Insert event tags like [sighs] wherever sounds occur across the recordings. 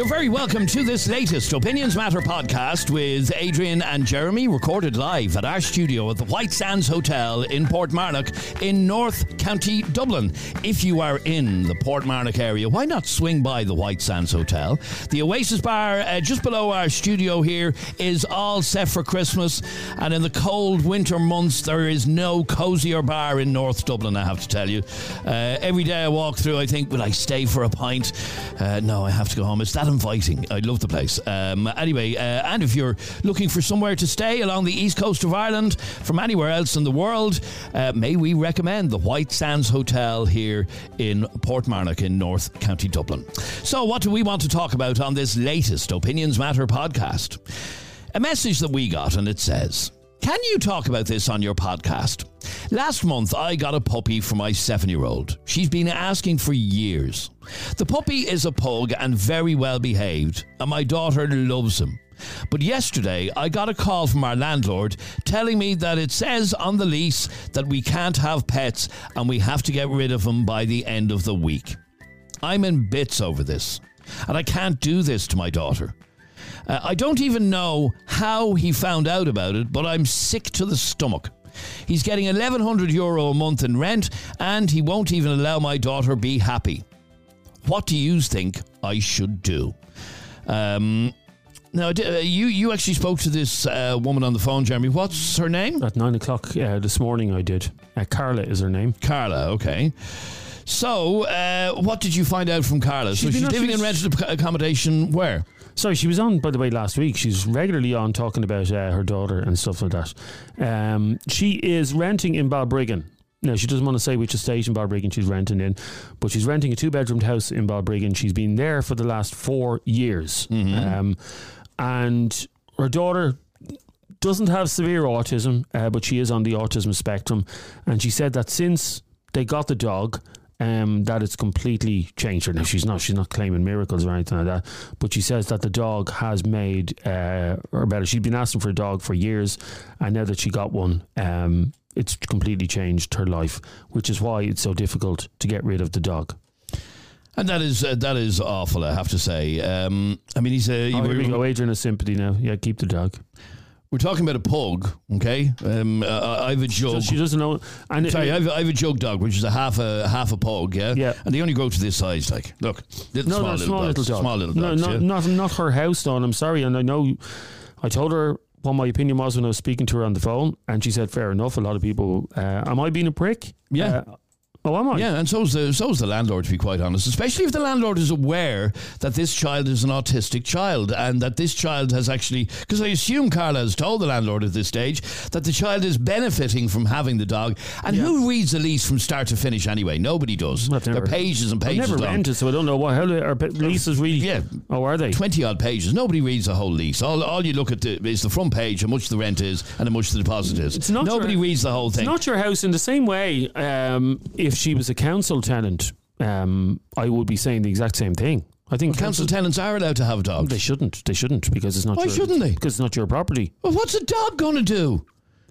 You're very welcome to this latest Opinions Matter podcast with Adrian and Jeremy, recorded live at our studio at the White Sands Hotel in Portmarnock in North County Dublin. If you are in the Portmarnock area, why not swing by the White Sands Hotel? The Oasis Bar uh, just below our studio here is all set for Christmas, and in the cold winter months, there is no cozier bar in North Dublin, I have to tell you. Uh, every day I walk through, I think, will I stay for a pint? Uh, no, I have to go home. It's that inviting. I love the place. Um, anyway, uh, and if you're looking for somewhere to stay along the east coast of Ireland from anywhere else in the world, uh, may we recommend the White Sands Hotel here in Portmarnock in North County Dublin. So, what do we want to talk about on this latest Opinions Matter podcast? A message that we got, and it says, Can you talk about this on your podcast? Last month, I got a puppy for my seven year old. She's been asking for years. The puppy is a pug and very well behaved, and my daughter loves him. But yesterday, I got a call from our landlord telling me that it says on the lease that we can't have pets and we have to get rid of them by the end of the week. I'm in bits over this, and I can't do this to my daughter. Uh, I don't even know how he found out about it, but I'm sick to the stomach. He's getting 1100 euro a month in rent and he won't even allow my daughter be happy. What do you think I should do? Um, now, uh, you you actually spoke to this uh, woman on the phone, Jeremy. What's her name? At nine o'clock uh, this morning, I did. Uh, Carla is her name. Carla, okay. So, uh, what did you find out from Carla? She's so she's living in rented accommodation where? Sorry, she was on, by the way, last week. She's regularly on talking about uh, her daughter and stuff like that. Um, she is renting in Balbriggan. Now, she doesn't want to say which estate in Balbriggan she's renting in, but she's renting a two bedroomed house in Balbriggan. She's been there for the last four years. Mm-hmm. Um, and her daughter doesn't have severe autism, uh, but she is on the autism spectrum. And she said that since they got the dog, um, that it's completely changed her. Now she's not she's not claiming miracles or anything like that, but she says that the dog has made uh, her better. She'd been asking for a dog for years, and now that she got one, um, it's completely changed her life, which is why it's so difficult to get rid of the dog. And that is uh, that is awful, I have to say. Um, I mean, he's a. Oh, here we go. Adrian has sympathy now. Yeah, keep the dog. We're talking about a pug, okay? Um, uh, I have a jug. She doesn't know. And Sorry, I have, I have a jug dog, which is a half a half a pug, yeah. Yeah. And they only grow to this size. Like, look, no, small, no, little, small dogs, little dog. small little no, dogs. no, yeah? not not her house, Don. I'm sorry, and I know. I told her what my opinion was when I was speaking to her on the phone, and she said, "Fair enough." A lot of people. Uh, am I being a prick? Yeah. Uh, oh, am I? Yeah, and so's the so's the landlord to be quite honest. Especially if the landlord is aware that this child is an autistic child and that this child has actually because I assume Carla has told the landlord at this stage that the child is benefiting from having the dog. And Yeah. who reads the lease from start to finish anyway? Nobody does. I've They're pages and I've pages never long. rented, so I don't know what how are leases really. Yeah. Oh, are they? 20 odd pages. Nobody reads a whole lease. All, all you look at the, is the front page, how much the rent is, and how much the deposit is. It's not Nobody your- reads the whole It's thing. not your house in the same way. Um, if she was a council tenant, um, I would be saying the exact same thing. I think Council tenants are allowed to have dogs. They shouldn't. They shouldn't because it's not. Why your, shouldn't they? Because it's not your property. Well, what's a dog going to do?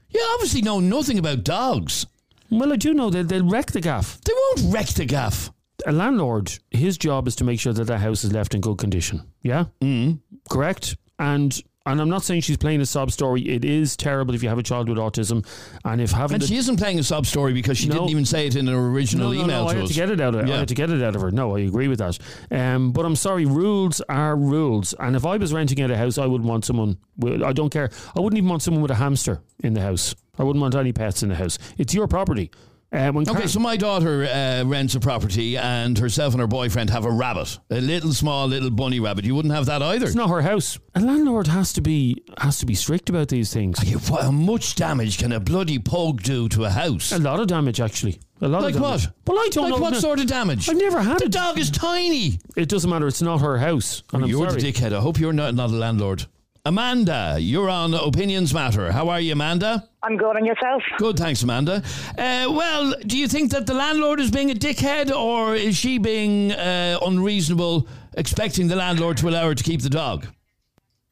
You obviously know nothing about dogs. Well, I do know that they'll wreck the gaff. They won't wreck the gaff. A landlord, his job is to make sure that the house is left in good condition. Yeah, Mm. correct. And and I'm not saying she's playing a sob story. It is terrible if you have a child with autism, and if having And she isn't playing a sob story because she No. didn't even say it in her original no, no, email no, I to had us. to get it out of Yeah. I had to get it out of her. No, I agree with that. Um, but I'm sorry, rules are rules. And if I was renting out a house, I wouldn't want someone. With, I don't care. I wouldn't even want someone with a hamster in the house. I wouldn't want any pets in the house. It's your property. Uh, when Okay, Car- so my daughter uh, rents a property, and herself and her boyfriend have a rabbit, a little small little bunny rabbit. You wouldn't have that either. it's not her house. A landlord has to be has to be strict about these things. Okay, what, how much damage can a bloody pug do to a house? A lot of damage, actually. A lot Like of damage. what? Well, I don't like know. what sort of damage? I've never had the it. dog is tiny. It doesn't matter. It's not her house. I'm you're sorry. the dickhead. I hope you're not, not a landlord. Amanda, you're on Opinions Matter. How are you, Amanda? I'm good on yourself. Good, thanks, Amanda. Uh, well, do you think that the landlord is being a dickhead, or is she being uh, unreasonable, expecting the landlord to allow her to keep the dog?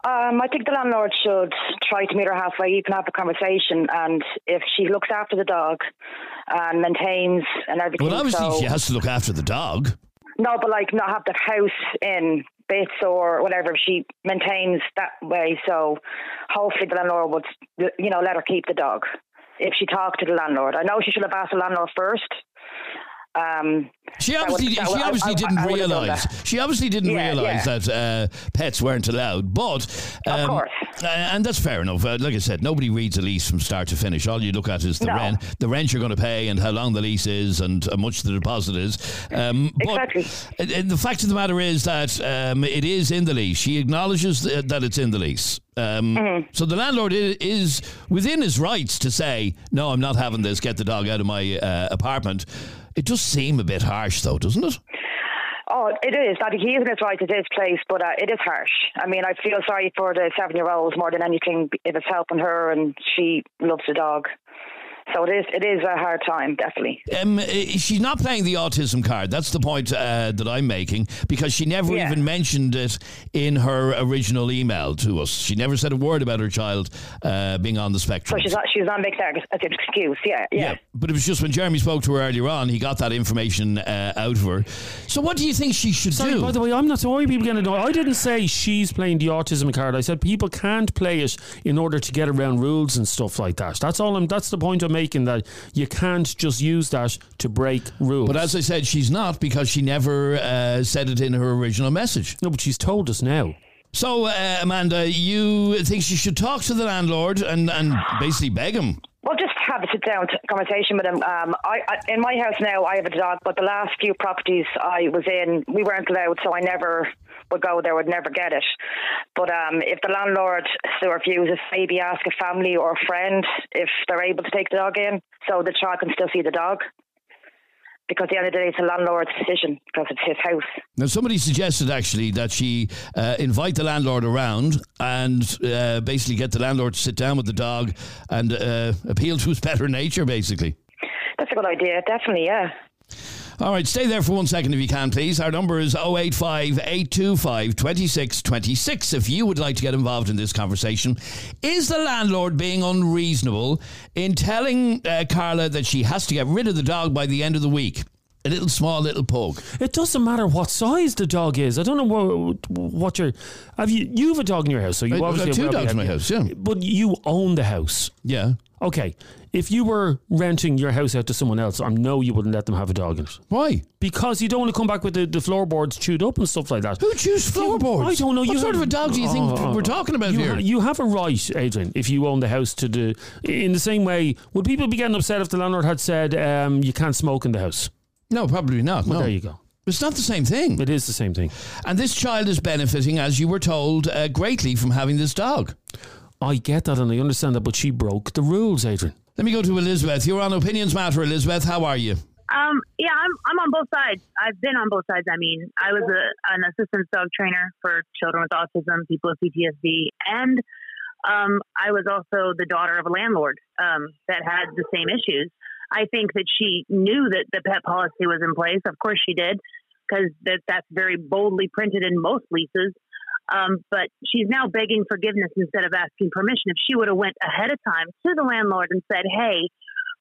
Um, I think the landlord should try to meet her halfway. You can have a conversation, and if she looks after the dog and maintains and everything, Well, obviously so, she has to look after the dog. No, but like not have the house in bits or whatever. She maintains that way, so hopefully the landlord would, you know, let her keep the dog if she talked to the landlord. I know she should have asked the landlord first. Um, She That obviously, that she would- I- obviously I- didn't I realize. that. She obviously didn't Yeah, realize yeah. that uh, pets weren't allowed. But um, course. uh, and that's fair enough. Uh, like I said, nobody reads a lease from start to finish. All you look at is the No. rent, the rent you're going to pay, and how long the lease is, and how much the deposit is. Um, Exactly. But the fact of the matter is that um, it is in the lease. She acknowledges th- that it's in the lease. Um, Mm-hmm. So the landlord is within his rights to say, "No, I'm not having this. Get the dog out of my uh, apartment." It does seem a bit harsh, though, doesn't it? Oh, it is. That he is in his right to this place, but uh, it is harsh. I mean, I feel sorry for the seven-year-old more than anything if it's helping her and she loves the dog. So it is. It is a hard time, definitely. Um, uh, she's not playing the autism card. That's the point uh, that I'm making because she never Yeah. even mentioned it in her original email to us. She never said a word about her child uh, being on the So spectrum. she's not. She's not making that as an excuse. Yeah, yeah. but it was just when Jeremy spoke to her earlier on, he got that information uh, out of her. So, what do you think she should Sorry, do? by the way, I'm not. So why are people getting annoyed? I didn't say she's playing the autism card. I said people can't play it in order to get around rules and stuff like that. That's all. I'm. That's the point I'm making. That you can't just use that to break rules. but as I said, she's not because she never uh, said it in her original message. no, but she's told us now. So, uh, Amanda, you think she should talk to the landlord and, and basically beg him? Well, just have a sit down t- conversation with him. Um, I, I in my house now, I have a dog, but the last few properties I was in, we weren't allowed, so I never would go there, would never get it. But um, if the landlord still refuses, maybe ask a family or a friend if they're able to take the dog in, so the child can still see the dog. Because at the end of the day, it's the landlord's decision because it's his house. Now, somebody suggested actually that she uh, invite the landlord around and uh, basically get the landlord to sit down with the dog and uh, appeal to his [laughs] better nature, basically. That's a good idea, definitely. Yeah. All right, stay there for one second if you can, please. Our number is 085 825 2626 if you would like to get involved in this conversation. Is the landlord being unreasonable in telling uh, Carla that she has to get rid of the dog by the end of the week? A little small little pug. It doesn't matter what size the dog is. I don't know what, what your have you you have a dog in your house, so you I- I've two dogs in my house, yeah. But you own the house. Yeah. Okay, if you were renting your house out to someone else, I know you wouldn't let them have a dog in it Why? because you don't want to come back with the, the floorboards chewed up and stuff like that. Who chews floorboards? I don't know. What you sort have- of a dog do you think Oh, we're talking about you here? ha- you have a right, Adrian, if you own the house to do. In the same way, would people be getting upset if the landlord had said um, you can't smoke in the house? No, probably not. Well, no. there you go. It's not the same thing. It is the same thing. And this child is benefiting, as you were told, uh, greatly from having this dog. I get that and I understand that, but she broke the rules, Adrian. Let me go to Elizabeth. You're on Opinions Matter, Elizabeth. How are you? Um, yeah, I'm I'm on both sides. I've been on both sides. I mean, I was a, an assistance dog trainer for children with autism, people with PTSD, and um, I was also the daughter of a landlord um, that had the same issues. I think that she knew that the pet policy was in place. Of course, she did, because that that's very boldly printed in most leases. Um, but she's now begging forgiveness instead of asking permission. If she would have went ahead of time to the landlord and said, "Hey,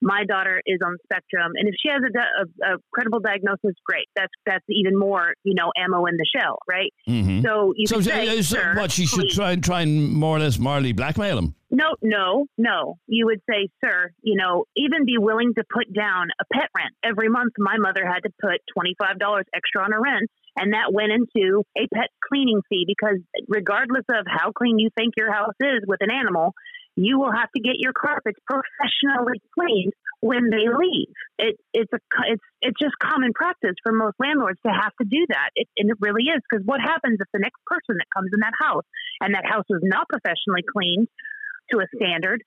my daughter is on spectrum," and if she has a, a, a credible diagnosis, great. That's that's even more, you know, ammo in the shell, right? Mm-hmm. So you So, say, uh, so "Sir, what? She should please." try and try and more or less morally blackmail him. No, no, no. You would say, sir, you know, even be willing to put down a pet rent. Every month, my mother had to put $25 extra on her rent, and that went into a pet cleaning fee because, regardless of how clean you think your house is with an animal, you will have to get your carpets professionally cleaned when they leave. It, it's a it's it's just common practice for most landlords to have to do that, it, and it really is because what happens if the next person that comes in that house and that house is not professionally cleaned to a standard,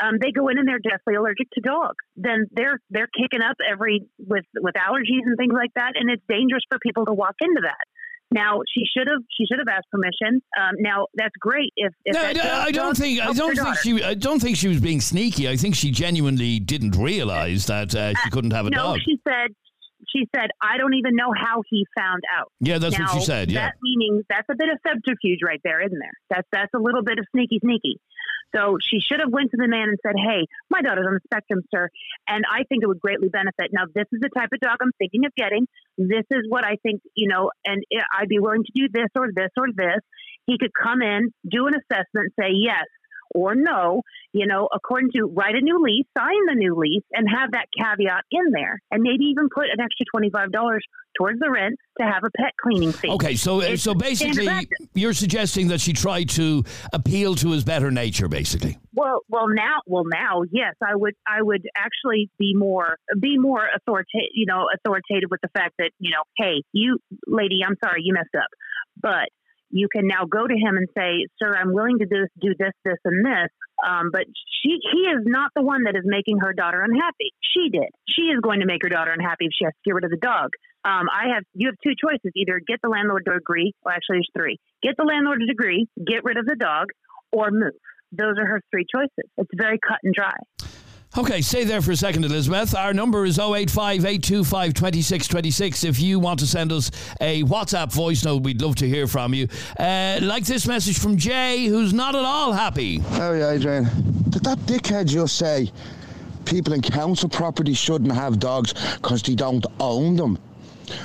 um, they go in and they're deathly allergic to dogs. Then they're they're kicking up every with with allergies and things like that, and it's dangerous for people to walk into that. Now she should have she should have asked permission. Um, now that's great if, if No, that dog- I don't think I don't think daughter. she I don't think she was being sneaky. I think she genuinely didn't realize that uh, she couldn't have a no, dog. she said She said, I don't even know how he found out. Yeah, that's now, what she said. Yeah. That meaning that's a bit of subterfuge right there, isn't there? That's that's a little bit of sneaky sneaky. So she should have went to the man and said, "Hey, my daughter's on the spectrum, sir, and I think it would greatly benefit. Now, this is the type of dog I'm thinking of getting. This is what I think, you know, and I'd be willing to do this or this or this." He could come in, do an assessment, say yes or no, you know, according to write a new lease, sign the new lease, and have that caveat in there, and maybe even put an extra twenty five dollars towards the rent to have a pet cleaning fee. Okay, so uh, It's so basically, you're suggesting that she tried to appeal to his better nature, basically. Well, well now, well now, yes, I would, I would actually be more, be more authoritative, you know, authoritative with the fact that, you know, hey, you lady, I'm sorry, you messed up, but you can now go to him and say, sir, I'm willing to do this, do this, this, and this. Um, but she, he is not the one that is making her daughter unhappy. She did. She is going to make her daughter unhappy if she has to get rid of the dog. Um, I have, you have two choices: either get the landlord to agree. Well, actually, there's three. Get the landlord to agree, get rid of the dog, or move. Those are her three choices. It's very cut and dry. Okay, stay there for a second, Elizabeth. Our number is 085 825 2626. If you want to send us a WhatsApp voice note, we'd love to hear from you. Uh, like this message from Jay, who's not at all happy. Oh yeah, Adrian. Did that dickhead just say people in council property shouldn't have dogs because they don't own them?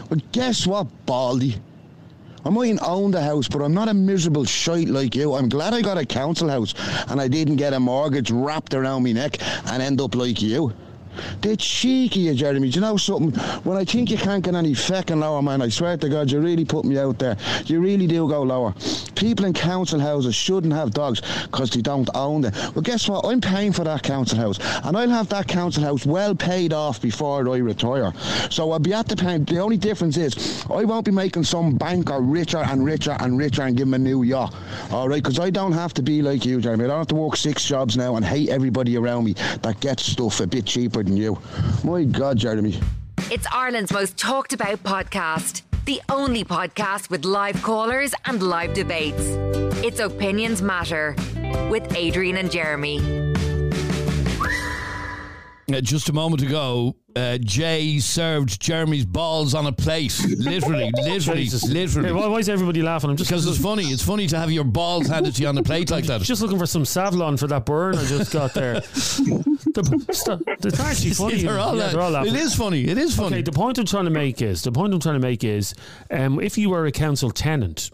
Well, guess what, Baldy? I mightn't own the house, but I'm not a miserable shite like you. I'm glad I got a council house and I didn't get a mortgage wrapped around me neck and end up like you. They're cheeky, you, Jeremy. Do you know something? When I think you can't get any feckin' lower, man, I swear to God, you really put me out there. You really do go lower. People in council houses shouldn't have dogs because they don't own them. Well, guess what? I'm paying for that council house, and I'll have that council house well paid off before I retire. So I'll be at the point. The only difference is I won't be making some banker richer and richer and richer and give him a new yacht. All right, because I don't have to be like you, Jeremy. I don't have to work six jobs now and hate everybody around me that gets stuff a bit cheaper than you. My God, Jeremy. It's Ireland's most talked about podcast. The only podcast with live callers and live debates. It's Opinions Matter with Adrian and Jeremy. Uh, just a moment ago, uh, Jay served Jeremy's balls on a plate. Literally, [laughs] literally, Jesus. Hey, literally. why, why is everybody laughing? I'm just Because it's funny. It's funny to have your balls handed to you on a plate like that. [laughs] just looking for some Savlon for that burn I just got there. [laughs] [laughs] it's actually funny. They're all Yeah, they're all laughing. it is funny. It is funny. Okay, the point I'm trying to make is the point I'm trying to make is, um, if you were a council tenant,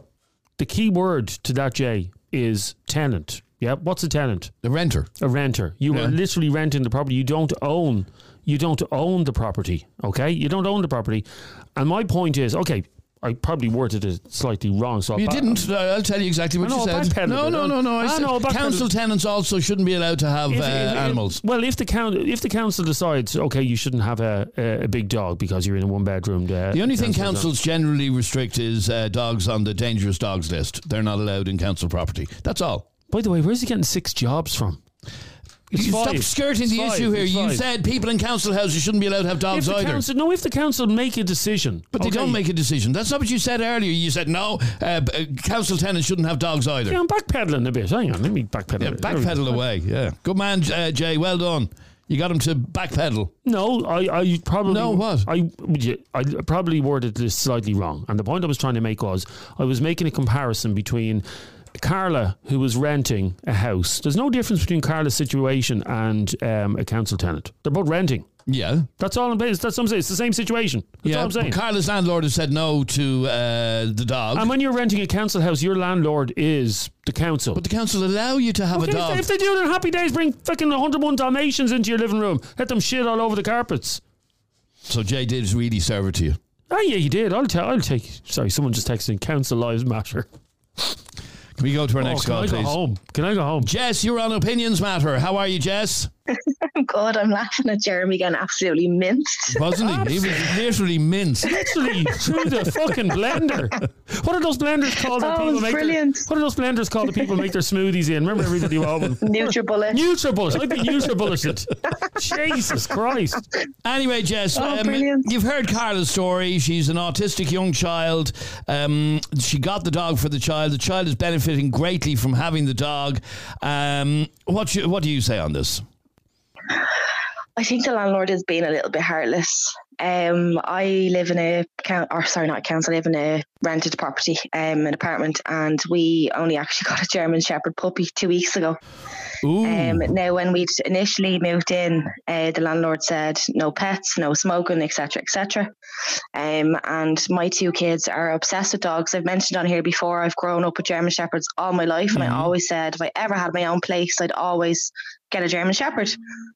the key word to that Jay is tenant. Yeah, what's a tenant? the renter. A renter. You Yeah. are literally renting the property. You don't own. You don't own the property. Okay, you don't own the property. And my point is, okay, I probably worded it slightly wrong. So You didn't. I'll tell you exactly what know, you said. No, no, no, no. I I said know, council tenants also shouldn't be allowed to have If- uh, if- animals. well, if the council if the council decides, okay, you shouldn't have a, a, big dog because you're in a one bedroom. Uh, The only thing councils generally restrict is uh, dogs on the dangerous dogs list. They're not allowed in council property. That's all. By the way, where's he getting six jobs from? It's you stop skirting It's the five. issue here. It's You five. said people in council houses shouldn't be allowed to have dogs the either. council, no, if the council make a decision, but they okay, don't make a decision. That's not what you said earlier. You said no, uh, uh, council tenants shouldn't have dogs either. Yeah, I'm backpedaling a bit. Hang on, let me backpedal. Yeah, There we go. backpedal away. Yeah, good man, uh, Jay. Well done. You got him to backpedal. No, I, I probably No, what? I, I probably worded this slightly wrong. And the point I was trying to make was I was making a comparison between Carla, who was renting a house. There's no difference between Carla's situation and um, a council tenant. They're both renting. Yeah. That's all I'm saying. That's what I'm saying. It's the same situation. That's yeah, all I'm saying. Carla's landlord has said no to uh, the dog. and when you're renting a council house, your landlord is the council. but the council allow you to have Okay, a if, dog. they, if they do then happy days, bring fucking 101 Dalmatians into your living room. Let them shit all over the carpets. so Jay did really serve it to you. Oh yeah, he did. I'll tell. I'll take. Sorry, someone just texted. Council lives matter. Can we go to our next oh, can call, I please? home? Can I go home? Jess, you're on Opinions Matter. How are you, Jess? [laughs] I'm. I'm laughing at Jeremy getting absolutely minced. Wasn't he? He was literally minced. Literally [laughs] through the fucking blender. What are those blenders called? that Oh, people make brilliant. Their, what are those blenders called that people make their smoothies in? Remember everybody open. [laughs] NutriBullet. Nutribullet. I'd be Nutribulleted. Jesus Christ. Anyway, Jess, Oh, um, you've heard Carla's story. She's an autistic young child. Um, she got the dog for the child. The child is benefiting greatly from having the dog. Um, what, you, what do you say on this? I think the landlord is being a little bit heartless. Um, I live in a count, or sorry, not a council. I live in a rented property, um, an apartment, and we only actually [laughs] got a German Shepherd puppy two weeks ago. Ooh. Um, now, when we'd initially moved in, uh, the landlord said no pets, no smoking, etc., etc. Um, and my two kids are obsessed with dogs. I've mentioned on here before. I've grown up with German shepherds all my life, and I always said if I ever had my own place, I'd always get a German Shepherd.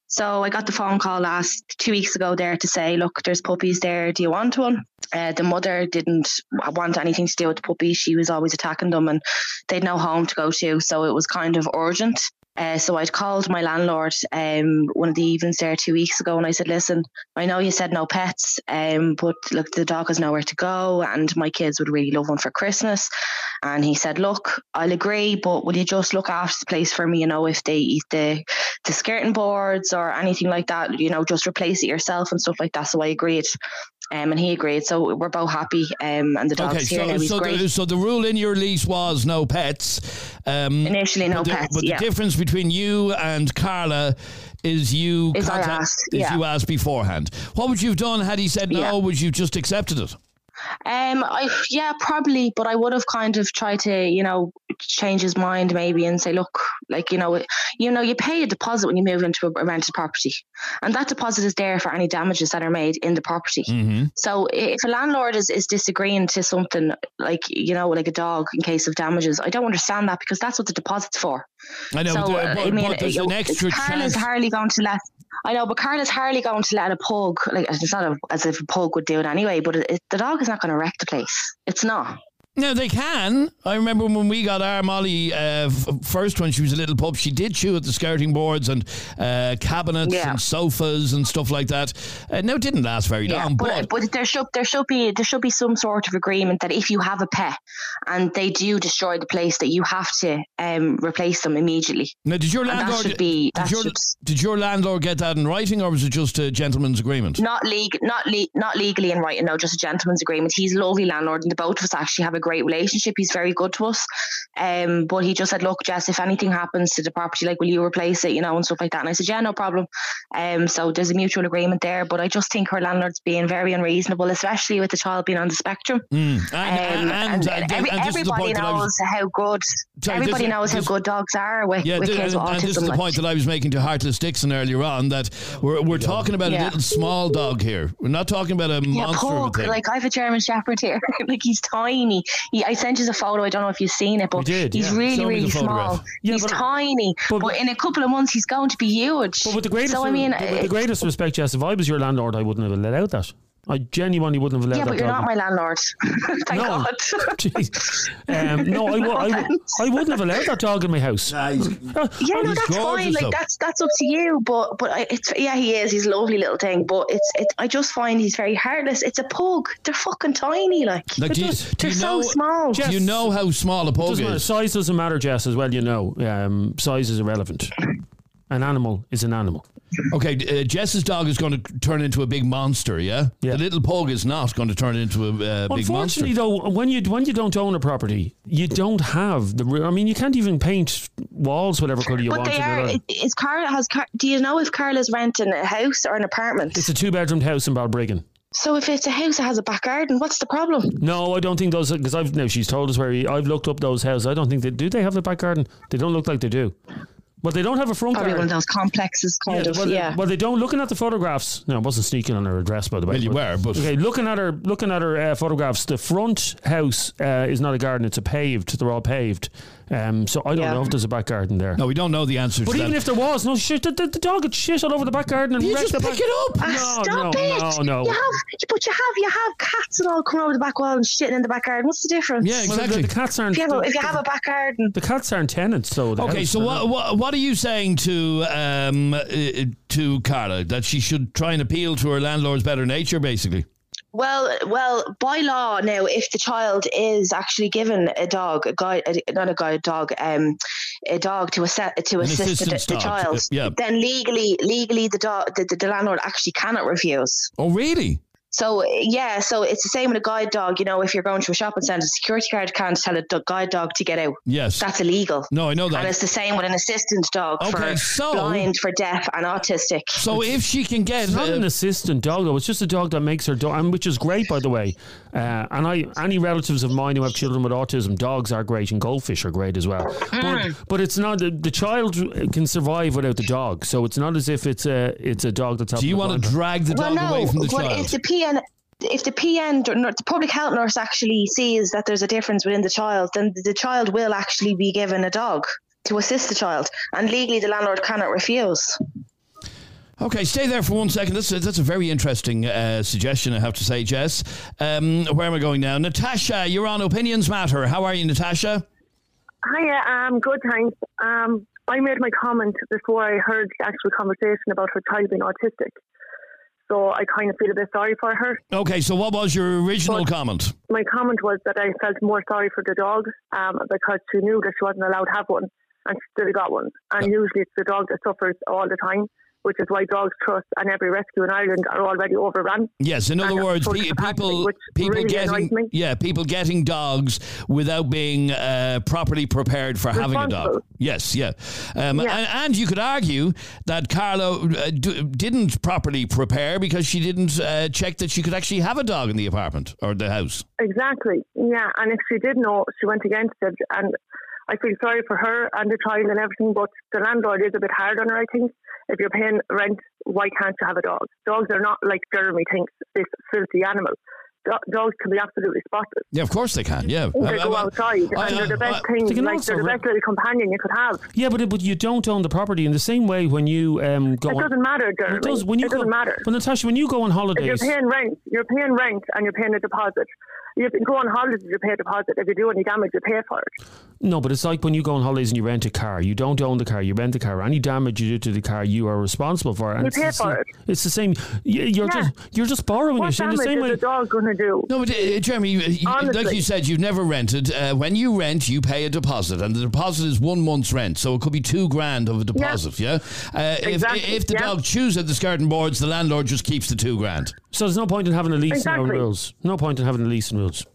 So I got the phone call last two weeks ago there to say, look, puppies there. Do you want one? Uh, the mother didn't want anything to do with the puppies. She was always attacking them, and they'd no home to go to. So it was kind of urgent. Uh, so I'd called my landlord um, one of the evenings there two weeks ago, and I said, "Listen, I know you said no pets, um, but look, the dog has nowhere to go, and my kids would really love one for Christmas." And he said, "Look, I'll agree, but will you just look after the place for me? You know, if they eat the the skirting boards or anything like that, you know, just replace it yourself and stuff like that." So I agreed. Um, and he agreed, so we're both happy. Um, and the dog's Okay, here so now. He's so great. the, so the rule in your lease was no pets. Um, Initially, no but the, pets. But yeah. the difference between you and Carla is you Is contact- asked, is yeah. you asked beforehand. What would you have done had he said no? Yeah. Would you just accepted it? Um, I yeah, probably, but I would have kind of tried to, you know, change his mind maybe and say, look, like you know, you know, you pay a deposit when you move into a rented property, and that deposit is there for any damages that are made in the property. Mm-hmm. So if a landlord is, is disagreeing to something like you know, like a dog in case of damages, I don't understand that because that's what the deposit's for. I know, so but, uh, but, I mean, but there's an extra Carla's chance. hardly going to let. I know, but Carla's hardly going to let a pug. Like it's not a, as if a pug would do it anyway. But it, it, the dog is not going to wreck the place. It's not. No, they can. I remember when we got our Molly uh, f- first when she was a little pup, she did chew at the skirting boards and uh, cabinets Yeah. and sofas and stuff like that. Uh, no, it didn't last very Yeah, long. but, but there should there should be there should be some sort of agreement that if you have a pet and they do destroy the place, that you have to um, replace them immediately. now, did your landlord should be- did your, should- did your landlord get that in writing, or was it just a gentleman's agreement? Not legal, not le- not legally in writing. No, just a gentleman's agreement. He's a lovely landlord, and the both of us actually have a great relationship. He's very good to us. Um, but he just said, "Look, Jess, if anything happens to the property, like, will you replace it? You know, and stuff like that." And I said, "Yeah, no problem." Um, so there's a mutual agreement there. But I just think her landlord's being very unreasonable, especially with the child being on the spectrum. Mm. And, Um, and, and, and, every, and this is the everybody point knows was, how good. Sorry, everybody this- knows this- how good dogs are with, yeah, with th- kids and, with and autism. this is the like. point that I was making to Heartless Dixon earlier on that we're, we're talking about a little small dog here. We're not talking about a Yeah, monster pug. Like I have a German Shepherd here. [laughs] like he's tiny. He, I sent you a photo. I don't know if you've seen it, but did, he's yeah. really, Show me the really small. Yeah, he's but- tiny, but- but, in a couple of months he's going to be huge. But with the greatest, so I mean, with the greatest respect, Jess, if I was your landlord, I wouldn't have let out that. I genuinely wouldn't have let that dog. yeah, that but you're dog. not my landlord. [laughs] Thank No. God. [laughs] Jeez. Um, no, I, [laughs] wo- I, wo- I wouldn't have allowed that dog in my house. Uh, Yeah, no, that's gorgeous, fine. Like that's that's up to you. But but I, it's yeah, he is. He's a lovely little thing. But it's it. I just find he's very heartless. It's a pug. They're fucking tiny. Like, Like, do you, does- they're you so know, small. Do you know how small a pug doesn't matter. is? Size doesn't matter, Jess, as well. You know, um, size is irrelevant. An animal is an animal. Okay, uh, Jess's dog is going to turn into a big monster. Yeah, Yeah. the little pug is not going to turn into a uh, big monster. Unfortunately, though, when you when you don't own a property, you don't have the. re- I mean, you can't even paint walls whatever colour you But want. they are. your- Is Carla has? Car, do you know if Carla's renting a house or an apartment? It's a two bedroomed house in Balbriggan. So if it's a house that has a back garden, what's the problem? No, I don't think those because I've now she's told us where he, I've looked up those houses. I don't think they do. They have a back garden. They don't look like they do. But they don't have a front Probably one of those complexes, kind of. well, they- yeah. well, they don't. Looking at the photographs, no, I wasn't sneaking on her address, by the way. Well, you were, but- okay. Looking at her, looking at her uh, photographs, the front house uh, is not a garden; it's a paved. They're all paved. Um, so I don't Yeah. know if there's a back garden there. no, we don't know the answer But to even that. if there was, no shit, the, the, the dog would shit all over the back garden and you wreck just the pick back. it up. Ah, no, stop no, it! no, no. You have, but you have, you have cats and all coming over the back wall and shitting in the back garden. What's the difference? Yeah, Well, the- exactly. the, cats aren't. If you have, a, if you have a back garden, the cats aren't tenants, So the Okay, house. so what, what what are you saying to um, uh, to Carla that she should try and appeal to her landlord's better nature, basically? Well, well, by law now, if the child is actually given a dog, a guide, a, not a guide dog, um, a dog to assist to An assist the, the child, uh, yeah. then legally, legally, the dog, the, the landlord actually cannot refuse. Oh, really? So yeah, so it's the same with a guide dog. You know, if you're going to a shopping centre, security guard can't tell a do- guide dog to get out. Yes. That's illegal. No, I know that. And it's the same with an assistant dog Okay, for so- blind, for deaf, and autistic. So if she can get It's not uh, an assistant dog though. It's just a dog that makes her dog, and which is great by the way. Uh, and I, any relatives of mine who have children with autism, dogs are great, and goldfish are great as well. But, but it's not the, the child can survive without the dog, so it's not as if it's a it's a dog that's. do you want to drag the well, dog no, away from the but child? If the PN if the PN, the public health nurse, actually sees that there's a difference within the child, then the child will actually be given a dog to assist the child, and legally the landlord cannot refuse. Okay, stay there for one second. That's a, that's a very interesting uh, suggestion, I have to say, Jess. Um, where am I going now? Natasha, you're on Opinions Matter. How are you, Natasha? Hiya, um, good thanks. Um, I made my comment before I heard the actual conversation about her child being autistic. So I kind of feel a bit sorry for her. Okay, so what was your original comment? My comment was that I felt more sorry for the dog um, because she knew that she wasn't allowed to have one and she still got one. And usually it's the dog that suffers all the time, which is why Dogs Trust and every rescue in Ireland are already overrun. Yes, in other words, full pe- capacity, people people really getting me. yeah people getting dogs without being uh, properly prepared for having a dog. Yes, yeah, um, Yeah. And, and you could argue that Carla uh, d- didn't properly prepare because she didn't uh, check that she could actually have a dog in the apartment or the house. Exactly. Yeah, and if she did know, she went against it, and I feel sorry for her and the child and everything. But the landlord is a bit hard on her. I think if you're paying rent, why can't you have a dog? Dogs are not like Jeremy thinks this filthy animal. Dogs can be absolutely spotless. Yeah, of course they can. Yeah, They I- go I- outside, I- and they're the I- best thing. They can Like also they're the re- best little companion you could have. Yeah, but but you don't own the property in the same way when you um, go. It on, doesn't matter, Jeremy. It does when you it go. doesn't matter. But Natasha, when you go on If you're paying rent, you're paying rent, and you're paying a deposit. You go on holidays, you pay a deposit. If you do any damage, you pay for it. no, but it's like when you go on holidays and you rent a car. You don't own the car, you rent the car. Any damage you do to the car, you are responsible for. And You it's pay the same- for it. It's the same. you- You're Yeah. just you're just borrowing What it damage the same is way. a dog going to do? No, but uh, Jeremy, you, you- like you said, you've never rented. Uh, when you rent, you pay a deposit, and the deposit is one month's rent, so it could be two grand of a deposit. Yeah. Uh, Exactly, If if the yeah. dog chews at the skirting boards, the landlord just keeps the two grand. So there's no point in having a lease and Exactly. rules. No point in having a lease and rules.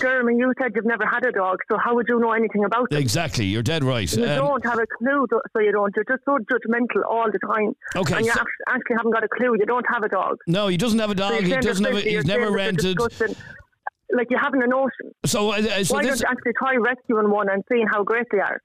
Jeremy, you said you've never had a dog, so how would you know anything about it? Exactly, you're dead right. You Um, don't have a clue, so you don't. You're just so judgmental all the time. Okay, And you so- actually haven't got a clue. You don't have a dog. no, he doesn't have a dog. you're He doesn't have. A, he's never saying that they're rented. Like you haven't a notion. So, uh, so Why this, don't you actually try rescuing one and seeing how great they are?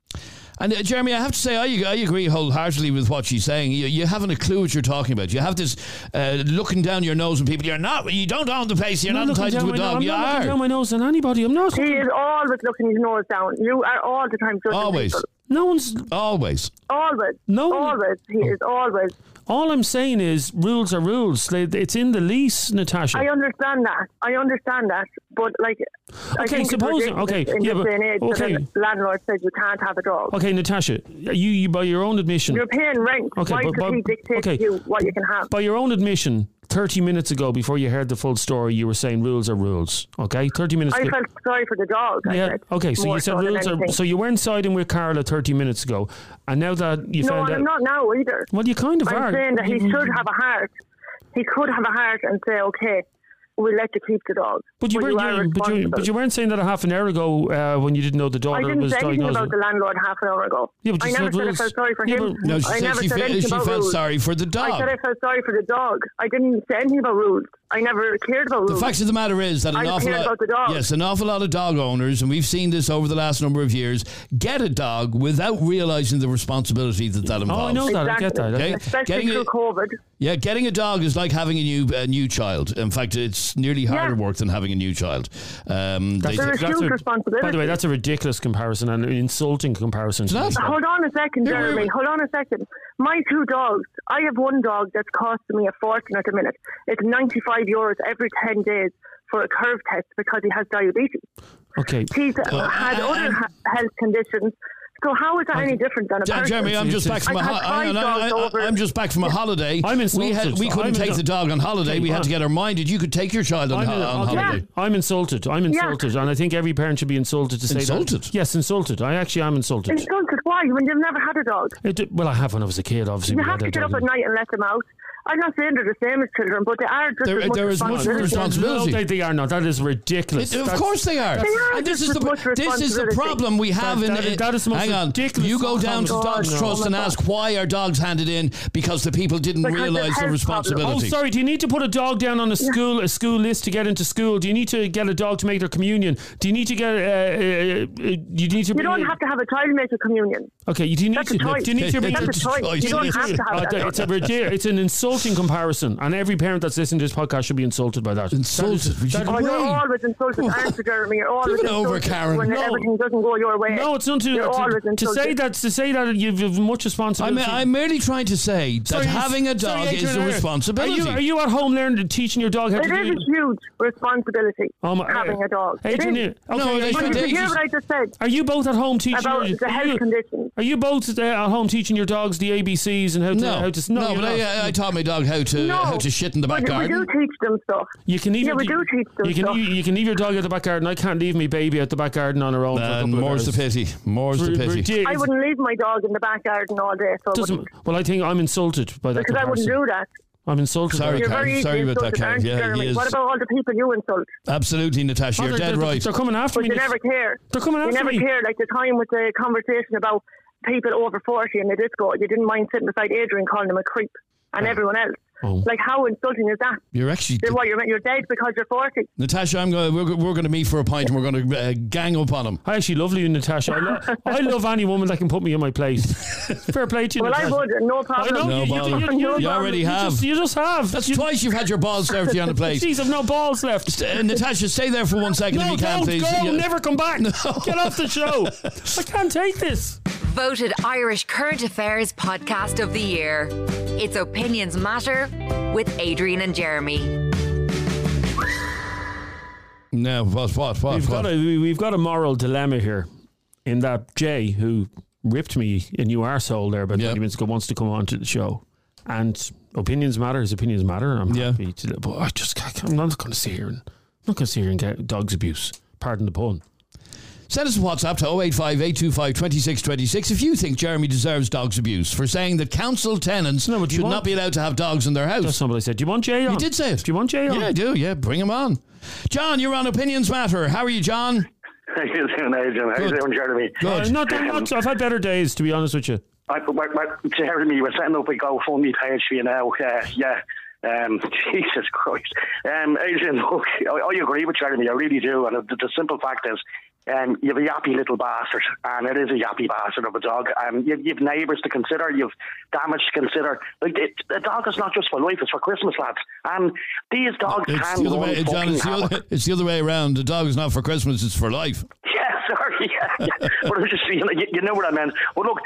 And uh, Jeremy, I have to say, I, I agree wholeheartedly with what she's saying. You, you haven't a clue what you're talking about. You have this uh, looking down your nose and people. You're not. You don't own the place. You're I'm not looking entitled to a down my dog. nose- You I'm not looking are. down my nose on anybody. I'm not. He is always looking his nose down. You are all the time judging Always, people. No one's. always. Always. No. Always. He is always. All I'm saying is rules are rules. It's in the lease, Natasha. I understand that. I understand that. But like, Okay, suppose- okay, in yeah, this but- day and age okay. that landlord says you can't have a dog. okay, Natasha, you, you by your own admission. You're paying rent. Okay, Why but- should but- he dictate okay. to you what you can have? by your own admission, 30 minutes ago, before you heard the full story, you were saying rules are rules. Okay, 30 minutes I ago. felt sorry for the dog. I yeah. said, Okay. So you said than rules are. So you weren't siding with Carla 30 minutes ago, and now that you no, found and out. I'm not now either. Well, you kind of I'm are. saying that he should have a heart. He could have a heart and say, okay, we'll let you keep the dog. But you, weren't. You, but, you, but you weren't saying that a half an hour ago uh, when you didn't know the daughter I didn't was say anything diagnosed. about the landlord half an hour ago. Yeah, but you I never said I felt sorry for Yeah, him. but- No, she I said never she, said fe- anything she about felt rules. sorry for the dog. I said I felt sorry for the dog. I didn't say anything about rules. I never cared about The rules. fact of the matter is that an I awful lot, about the dog. yes, an awful lot of dog owners, and we've seen this over the last number of years, get a dog without realizing the responsibility that that involves. Oh, involves. I know that. I get that. Okay. Especially Getting through it- COVID. Yeah, getting a dog is like having a new a new child. In fact, it's nearly harder Yeah. work than having a new child. Um, they- There's a huge responsibility. By the way, that's a ridiculous comparison and an insulting comparison. to not. this. Hold on a second, Jeremy. Hold on a second. My two dogs. I have one dog that's costing me a fortune at the minute. It's 95 euros every 10 days for a curve test because he has diabetes. Okay. He's uh, had uh, other uh, health conditions. So how is that any different than a Ja- person? Jeremy, I'm just back from a I've I, five I, dogs I, over- I'm just back from a holiday. I'm we insulted. had we couldn't I'm take in- the dog on holiday. We had to get her minded. You could take your child on, I'm, in- on okay, holiday. I'm insulted. I'm insulted, and I think every parent should be insulted to say that Insulted? that. Yes, insulted. I actually am insulted. Insulted Why? When you've never had a dog? It, well, I have when I was a kid, obviously. You we have had to a get up at night and let them out. I'm not saying they're the same as children, but they are just There- as much there is much responsibility. responsibility. No, they, they are not. That is ridiculous. It- of That's- course they are. They are and this is the as much this is the problem we have That- in that is- that is the most hang on. ridiculous You go down to God, Dogs no. Trust Oh and my ask why are dogs handed in because the people didn't Because realise the health problems. Oh, responsibility. sorry. Do you need to put a dog down on a school a school list to get into school? Do you need to get a dog to make their communion? Do you need to get? Uh, uh, uh, you need to. You don't in- have to have a child make a communion. Okay, Do you do need That's to. a choice. Do you need to [laughs] bring? That's a choice. choice. You don't have to have Uh, that. it's a ridiculous, it's an insulting comparison, and every parent that's listening to this podcast should be insulted by that. Insulted? That is- We should- that- Oh, you're always insulted, aren't Jeremy? You're always Give over, Karen. when No. everything doesn't go your way. no, it's not to, You're to, to say that. To say that you've, you've much I'm, responsibility. I'm merely trying to say that Sorry, having a sorry, dog Adrian, is a responsibility. Are you, are you at home learning, teaching your dog how It to is do? a huge responsibility Oh, my- having a dog. It Adrian, is. okay, No, are they you- But did you they hear what I just said Are you both at home teaching about your, the are health you, conditions? are you both uh, at home teaching your dogs the ABCs and how to no, how to no, you're but not. I, I taught my dog how to No, how to shit in the back but we garden. do teach them stuff. You can even Yeah, your, we do teach them you can stuff. leave, you can leave your dog at the back garden. I can't leave my baby at the back garden on her own. for a And more's the pity. More's the Ri- pity. ridiculous. I wouldn't leave my dog in the back garden all day, so Doesn't, wouldn't, well, I think I'm insulted by that. because I wouldn't do that. I'm insulted. Sorry, by You're. Karen, very sorry easily about that, insulted, Karen. aren't Yeah, Jeremy? he is. What about all the people you insult? Absolutely, Natasha, Oh, you're they're, dead they're, right. They're coming after But me. you never care. They're coming after me. You after never me. cared. Like the time with the conversation about people over 40 in the disco, you didn't mind sitting beside Adrian calling him a creep and everyone else. Oh. Like, how insulting is that? You're actually Then what, you're, you're dead because you're 40? Natasha. I'm going. We're, we're going to meet for a pint, and we're going to uh, gang up on him. I actually love you, Natasha. I, lo- [laughs] I love any woman that can put me in my place. Fair play to you, Well, I would, no problem. I know No you, you, bother. you, you, You already you have. Just, you just have. That's you, twice you've had your balls [laughs] served to you on the plate. Jeez, I've no balls left. Uh, Natasha, stay there for one second if No, you can, please. go. Yeah. Never come back. Get off the show. I can't take this. Voted Irish Current Affairs Podcast of the Year. It's Opinions Matter with Adrian and Jeremy. No, what, what, what? We've what? got a we- we've got a moral dilemma here, in that Jay, who ripped me a new arsehole there about Yeah. twenty minutes ago, wants to come on to the show, and opinions matter. His opinions matter. I'm Yeah. happy to, but I just can't- I'm not going to sit here and I'm not going to sit here and get dogs abuse. Pardon the pun. Send us a WhatsApp to 085 825 2626 if you think Jeremy deserves dogs abuse for saying that council tenants No, should want- not be allowed to have dogs in their house. That's somebody said. Do you want Jay on? You did say it. Do you want Jay on? Yeah, I do. Yeah, bring him on. John, you're on Opinions Matter. How are you, John? [laughs] How you doing, Adrian? How you Good. Uh, Good. not, not, I've had better days, to be honest with you. I, my, my, Jeremy, we're setting up a GoFundMe page for you now. Uh, yeah. Um, [laughs] Jesus Christ. Um, Adrian, look, [laughs] I, I agree with Jeremy. I really do. And the, the simple fact is, um, you have a yappy little bastard, and it is a yappy bastard of a dog. Um, you, you have neighbours to consider, you have damage to consider. Like it, a dog is not just for life; it's for Christmas, lads. And these dogs It's can the, other way, John, it's, the other, it's the other way around. The dog is not for Christmas, it's for life. [laughs] Yeah, sorry. Yeah, yeah. but just you know, you, you know what I meant. But look,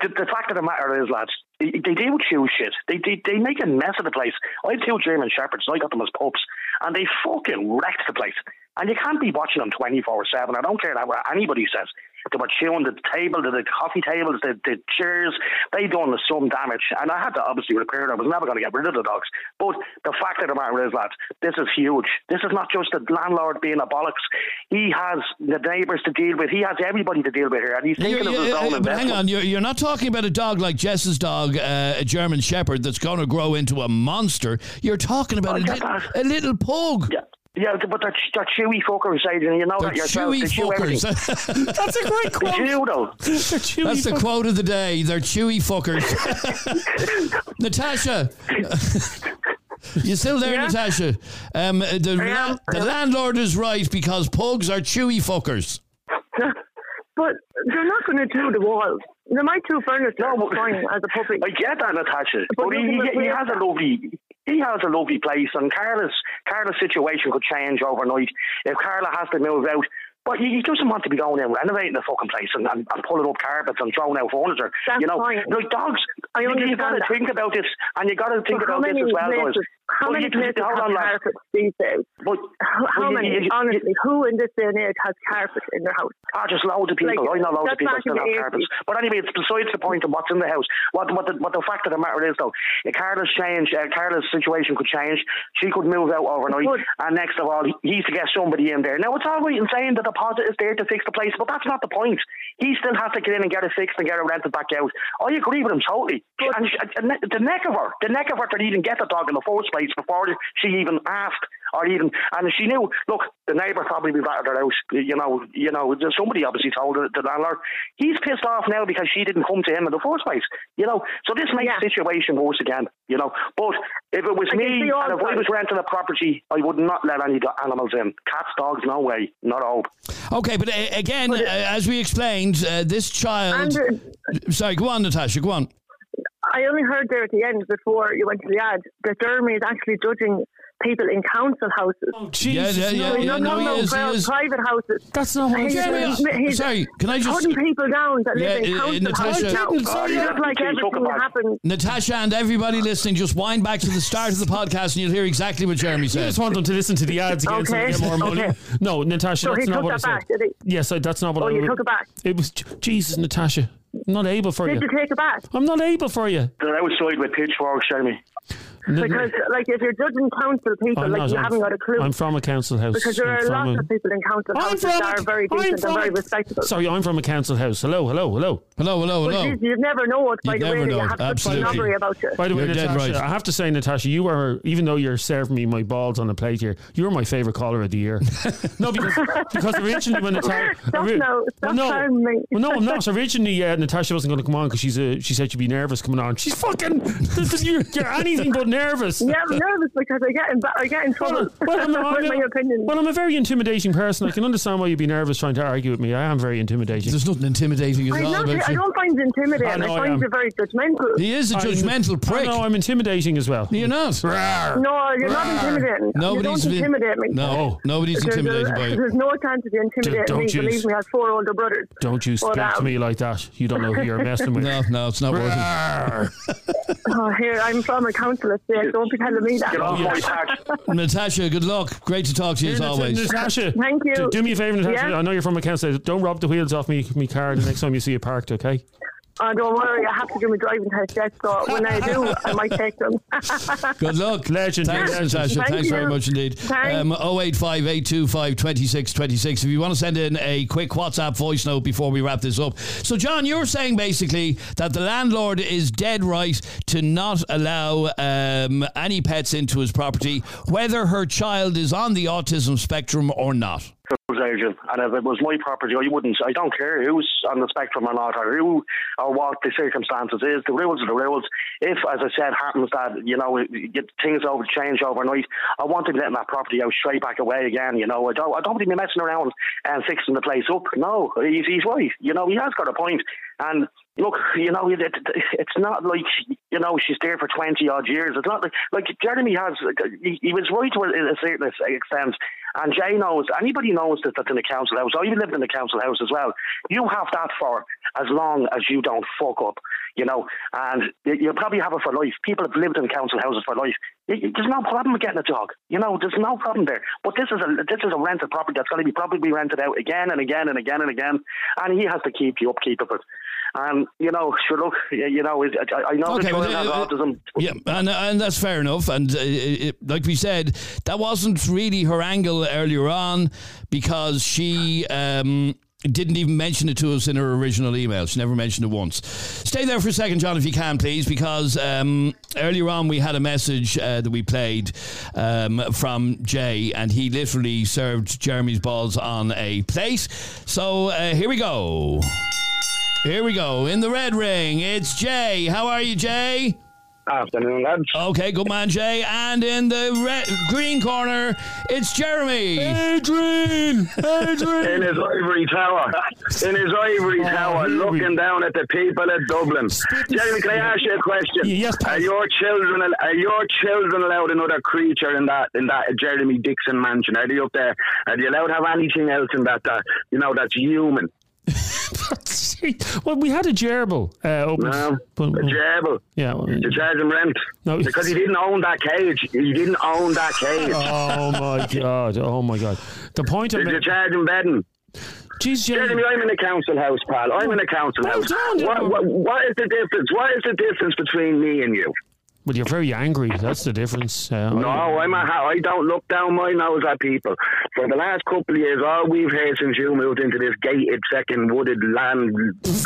the, the fact of the matter is, lads, they, do chew shit. They, they they make a mess of the place. I have two German shepherds. I got them as pups, and they fucking wrecked the place. And you can't be watching them twenty four seven. I don't care what anybody says. They were chewing the table, the, the coffee tables, the, the chairs. They done some damage, and I had to obviously repair it. I was never going to get rid of the dogs. But the fact of the matter is, lads, this is huge. This is not just the landlord being a bollocks. He has the neighbours to deal with. He has everybody to deal with here, and he's thinking You're- of his own uh, but hang on, you're, you're not talking about a dog like Jess's dog, uh, a German Shepherd, that's going to grow into a monster. You're talking about a, that. a little pug. Yeah. Yeah, but they're, they're chewy fuckers, Adrian. You know They're that yourself. chewy They chew fuckers. That's a great They quote. chew, though. They're chewy That's the fuck- quote of the day. They're chewy fuckers. [laughs] Natasha. [laughs] You still there, Yeah. Natasha? Um, the, am. the landlord is right because pugs are chewy fuckers. [laughs] But they're not going to do the walls. They might do furniture No, but- fine as a puppy. I get that, Natasha, But but, you he, can he, he replace has a that. lovely. He has a lovely place, and Carla's Carla's situation could change overnight if Carla has to move out. But he, he doesn't want to be going in renovating the fucking place and, and, and pulling up carpets and throwing out furniture. That's you know, fine. like dogs. I you, you got to think about this, and you've got to think about this as well, guys. How But many places have on, lads. carpets these days? But How, Well, you- many, you- you- honestly, who in this day and age has carpet in their house? Ah, just loads of people. Like, I know loads of people still have carpets. But anyway, it's besides the point of what's in the house. What what the, what the fact of the matter is, though, if Carla's change, uh, Carla's situation could change. She could move out overnight, and next of all, he, he's to get somebody in there. Now it's all right in saying that the deposit is there to fix the place, but that's not the point. He still has to get in and get it fixed and get it rented back out. I agree with him totally. And, she, and the neck of her, the neck of her to even get the dog in the first place before she even asked or even and she knew look the neighbour probably be ratted her house you know you know somebody obviously told her, the landlord he's pissed off now because she didn't come to him in the first place you know so this makes Yeah. the situation worse again you know but if it was I me and if I was renting a property I would not let any animals in cats dogs no way not all Okay, but uh, again, uh, as we explained, uh, this child. And Sorry, go on, Natasha. Go on. I only heard there at the end before you went to the ad that Jeremy is actually judging people in council houses. Oh, Jesus, yeah, yeah, no, yeah, no, no, no, he is, he is. private houses. That's not what I'm He's, Jeremy, saying. he's, he's sorry, can I just- putting people down that Yeah, live in uh, council Natasha- houses. I now. didn't say It's like Please talk everything about it. Natasha and everybody listening, just wind back to the start of the podcast and you'll hear exactly what Jeremy said. I just want them to listen to the ads again so they get more money. okay. No, Natasha, So that's he not took what I said. back, did he? Yes, I, that's not what Oh, I you took it back. It was Jesus, Natasha. I'm not able for Did you. you take it back? I'm not able for you. they're outside with pitchforks Jeremy Because, like, if you're judging council people, I'm like, not, you I'm, haven't got a clue. I'm from a council house. because there I'm are from lots a- of people in council I'm houses from that a- are very I'm decent and very respectable. Sorry, I'm from a council house. Hello, hello, hello. Hello, hello, But hello. geez, you'd never know it by You'd the never way know you it, have such absolutely. snobbery about you. By the way, You're dead Natasha, right. I have to say, Natasha, you are even though you're serving me my balls on a plate here, you're my favourite caller of the year. [laughs] no, because because originally when Natasha, [laughs] Stop now. Stop no, me. well, no, I'm not. So originally, uh, Natasha wasn't going to come on because she's a, she said she'd be nervous coming on. She's fucking [laughs] you're, you're anything but nervous. Yeah, I'm nervous because I get in, I get in trouble Well, [laughs] I'm, I'm, with my opinion. well, I'm a very intimidating person. I can understand why you'd be nervous trying to argue with me. I am very intimidating. There's nothing intimidating at I'm all not, about I you. don't find it intimidating. I I, know I find am. you very judgmental. He is a judgmental I prick. No, I'm intimidating as well. You're not. No, you're not intimidating. Nobody's you don't intimidate me. No, nobody's There's, intimidated a, by you. there's no chance of you intimidating Don't me. you- Believe me, I have four older brothers. Don't you speak to um, me like that. You don't know who you're messing with. [laughs] No, no, it's not working. [laughs] Oh, here, I'm from a council estate. Don't be telling me that. get off my patch [laughs] Natasha, good luck. Great to talk to you as Nat- always. Natasha, [laughs] Thank you. Do, do me a favour, Natasha. Yeah? I know you're from a council. Don't rob the wheels off me, me car the next time you see it parked, okay? Oh, don't worry, I have to do my driving test yet, so when I do, I might take them. [laughs] Good luck. Legend, Thanks, legend. Natasha. Thank Thanks very much indeed. Thanks. Um, 085 825 2626. If you want to send in a quick WhatsApp voice note before we wrap this up. So, John, you're saying basically that the landlord is dead right to not allow um, any pets into his property, whether her child is on the autism spectrum or not. Agent, and if it was my property, I wouldn't. I don't care who's on the spectrum or not, or who or what the circumstances is. The rules are the rules. If, as I said, happens that you know things over change overnight, I want to get that property out straight back away again. You know, I don't. I don't want to be messing around and fixing the place up. No, he's he's right. You know, he has got a point. and. Look, you know, it, it, it's not like you know she's there for twenty odd years. It's not like like Jeremy has. He, he was right to a certain extent, and Jay knows. Anybody knows that that's in a council house. or even lived in a council house as well. You have that for as long as you don't fuck up, you know. And you- you'll probably have it for life. People have lived in council houses for life. There's no problem with getting a dog. You know, there's no problem there. But this is a this is a rented property that's going to be probably rented out again and again and again and again, and he has to keep the upkeep of it. And you know, sure, look, you know, I, I know Okay, the but, child uh, autism. Yeah, and and that's fair enough. And uh, it, like we said, that wasn't really her angle earlier on because she. Um, didn't even mention it to us in her original email. She never mentioned it once. Stay there for a second, John, if you can, please, because um, earlier on we had a message uh, that we played um, from Jay, and he literally served Jeremy's balls on a plate. So uh, here we go. Here we go. In the red ring, it's Jay. How are you, Jay? Afternoon, lads. Okay, good man, Jay. And in the red, green corner, it's Jeremy. Adrian! Adrian! In his ivory tower. In his ivory Oh, tower, here looking down at the people at Dublin. Jeremy, can I ask you a question? Yes, Are your children are your children allowed another creature in that in that Jeremy Dixon mansion? Are they up there? Are they allowed to have anything else in that that you know that's human? [laughs] well, we had a gerbil uh, open. No, but- a gerbil. yeah. well, To charge him rent. No. Because he didn't own that cage. He didn't own that cage. [laughs] Oh my god! Oh my god! The point of Did you it, charge him bedding? jeez, Jeremy, Jeremy, I'm in a council house, pal. I'm in a council Well house. done, what, what, what is the difference? What is the difference between me and you? Well, you're very angry. That's the difference. Uh, No, I'm a, I don't look down my nose at people. For the last couple of years, all we've heard since you moved into this gated, second wooded land,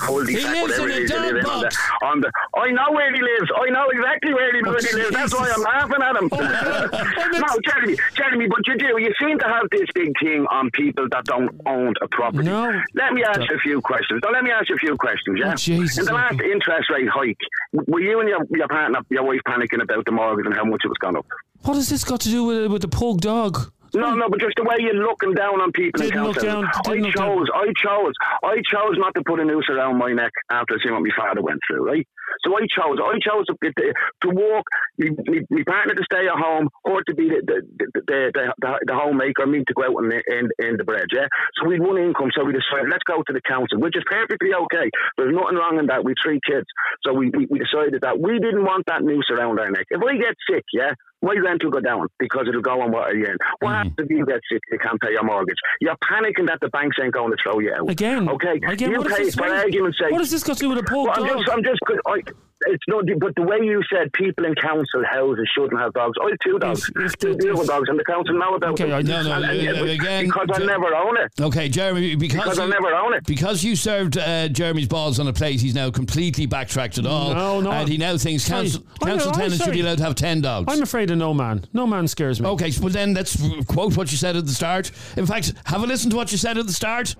cul-de-sac, He lives whatever in a it is, you dog live on the, on the, I know where he lives. I know exactly where he, Oh, where he lives. That's why I'm laughing at him. [laughs] no, Jeremy, Jeremy, but you do. You seem to have this big thing on people that don't own a property. No. Let me ask you a few questions. No, let me ask you a few questions, yeah? Oh, Jesus. In the last interest rate hike, were you and your, your partner, your wife, panicking about the mortgage and how much it was gone up? What has this got to do with with the pug dog? No, no, but just the way you're looking down on people Didn't in look council. down- I didn't down. chose, I chose, I chose not to put a noose around my neck after seeing what my father went through, right? So I chose, I chose to, to, to walk, me partner to stay at home, or to be the the, the, the, the, the homemaker, me to go out and in, in the bread, yeah? So we one income, so we decided, let's go to the council, which is perfectly okay. There's nothing wrong in that. We three kids. So we, we, we decided that we didn't want that noose around our neck. If I get sick, yeah, my rent will go down because it'll go on what you earn. What Mm-hmm. happens if you get sick? You can't pay your mortgage. You're panicking that the banks ain't going to throw you out. Again, okay. again, you what is pay this for argument's sake. What does this got to do with a poor Well, I'm just, I'm just, I, it's not, but the way you said people in council houses shouldn't have dogs. I have two dogs, if two the- beautiful if- dogs, and the council know about Okay, them. I- No, no, And- and- uh, again, because I Jer- never own it. Okay, Jeremy, because, Because I you, never own it. because you served uh, Jeremy's balls on a plate, he's now completely backtracked it all. No, no. And he now thinks Sorry. council, I know, council I'm tenants should be allowed to have 10 dogs. I'm afraid of no man. No man scares me. Okay, so well then let's quote what you said at the start. In fact, have a listen to what you said at the start.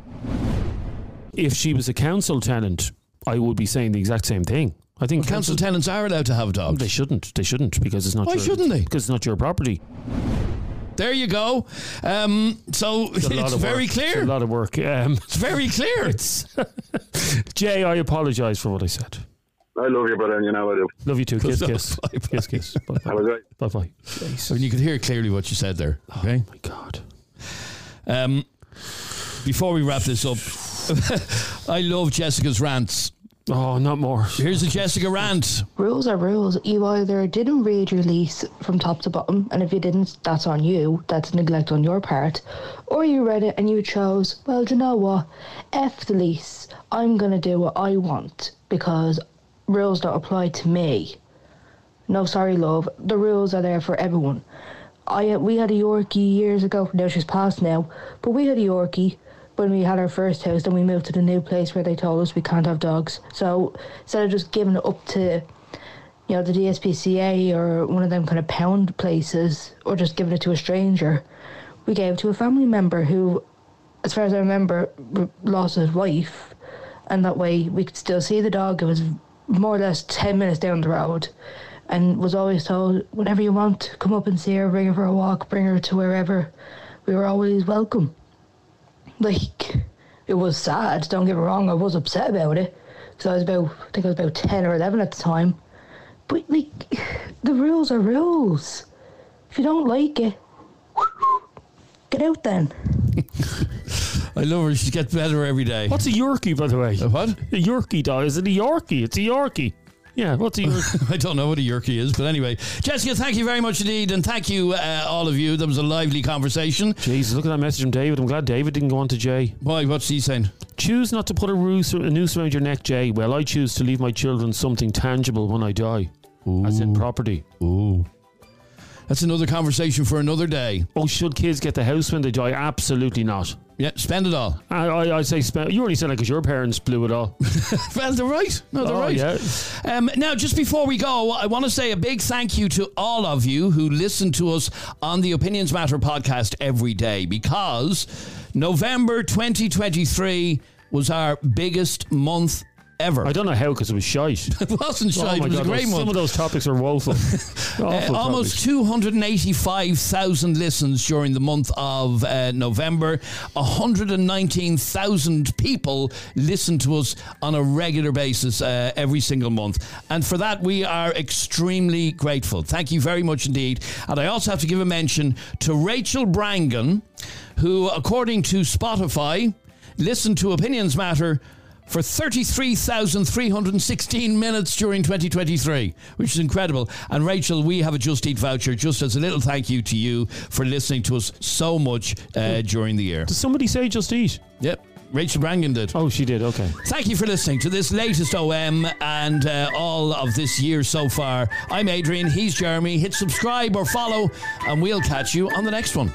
If she was a council tenant, I would be saying the exact same thing. I think Council tenants are allowed to have dogs. They shouldn't. They shouldn't because it's not. Why your, shouldn't they? Because it's not your property. There you go. Um, so It's, [laughs] it's very work. clear. It's a lot of work. Um, It's very clear. [laughs] it's [laughs] Jay. I apologise for what I said. I love you, brother, and you know I do. Love you too. Kiss, Bye-bye. kiss, kiss, kiss. Bye, Have bye, bye. I mean, you could hear clearly what you said there. Okay. Oh, my God. Um, before we wrap this up, I love Jessica's rants. Oh, not more. Here's a Jessica rant. Rules are rules. You either didn't read your lease from top to bottom, and if you didn't, that's on you. That's neglect on your part. Or you read it and you chose, well, do you know what? F the lease. I'm going to do what I want because rules don't apply to me. No, sorry, love. The rules are there for everyone. I we had a Yorkie years ago. Now she's passed now, but we had a Yorkie when we had our first house. Then we moved to the new place where they told us we can't have dogs. So instead of just giving it up to, you know, the DSPCA or one of them kind of pound places, or just giving it to a stranger, we gave it to a family member who, as far as I remember, lost his wife, and that way we could still see the dog. It was more or less ten minutes down the road and was always told, whenever you want, come up and see her, bring her for a walk, bring her to wherever. We were always welcome. Like, it was sad, don't get me wrong, I was upset about it. Because I was about, I think I was about 10 or 11 at the time. But, like, [sighs] the rules are rules. If you don't like it, [sniffs] get out then. [laughs] I love her. She gets better every day. What's a Yorkie, by the way? A what? A Yorkie dog. Is it a Yorkie? It's a Yorkie. Yeah, what's a? [laughs] I don't know what a Yorkie is, but anyway, Jessica, thank you very much indeed, and thank you uh, all of you. That was a lively conversation. Jesus, look at that message from David. I'm glad David didn't go on to Jay. Why? What's he saying? Choose not to put a noose, a noose around your neck, Jay. Well, I choose to leave my children something tangible when I die. As in property. Ooh. That's another conversation for another day. Oh, should kids get the house when they die? Absolutely not. Yeah, spend it all. I, I, I say, spend, you only said like because your parents blew it all. [laughs] well, they're right. No, they're Oh, right. yeah. Um, now, just before we go, I want to say a big thank you to all of you who listen to us on the Opinions Matter podcast every day because November 2023 was our biggest month ever. I don't know how because it was shite. [laughs] it wasn't Oh shite. my it was God, a great those- month. Some of those topics are woeful. [laughs] Uh, almost 285,000 listens during the month of uh, November. 119,000 people listen to us on a regular basis uh, every single month. And for that, we are extremely grateful. Thank you very much indeed. And I also have to give a mention to Rachel Brangan, who, according to Spotify, listened to Opinions Matter for 33,316 minutes during 2023, which is incredible. And Rachel, we have a Just Eat voucher just as a little thank you to you for listening to us so much uh, during the year. Does somebody say just eat? Yep. Rachel Brangan did. Oh, she did. Okay. Thank you for listening to this latest OM and uh, all of this year so far. I'm Adrian. He's Jeremy. Hit subscribe or follow, and we'll catch you on the next one.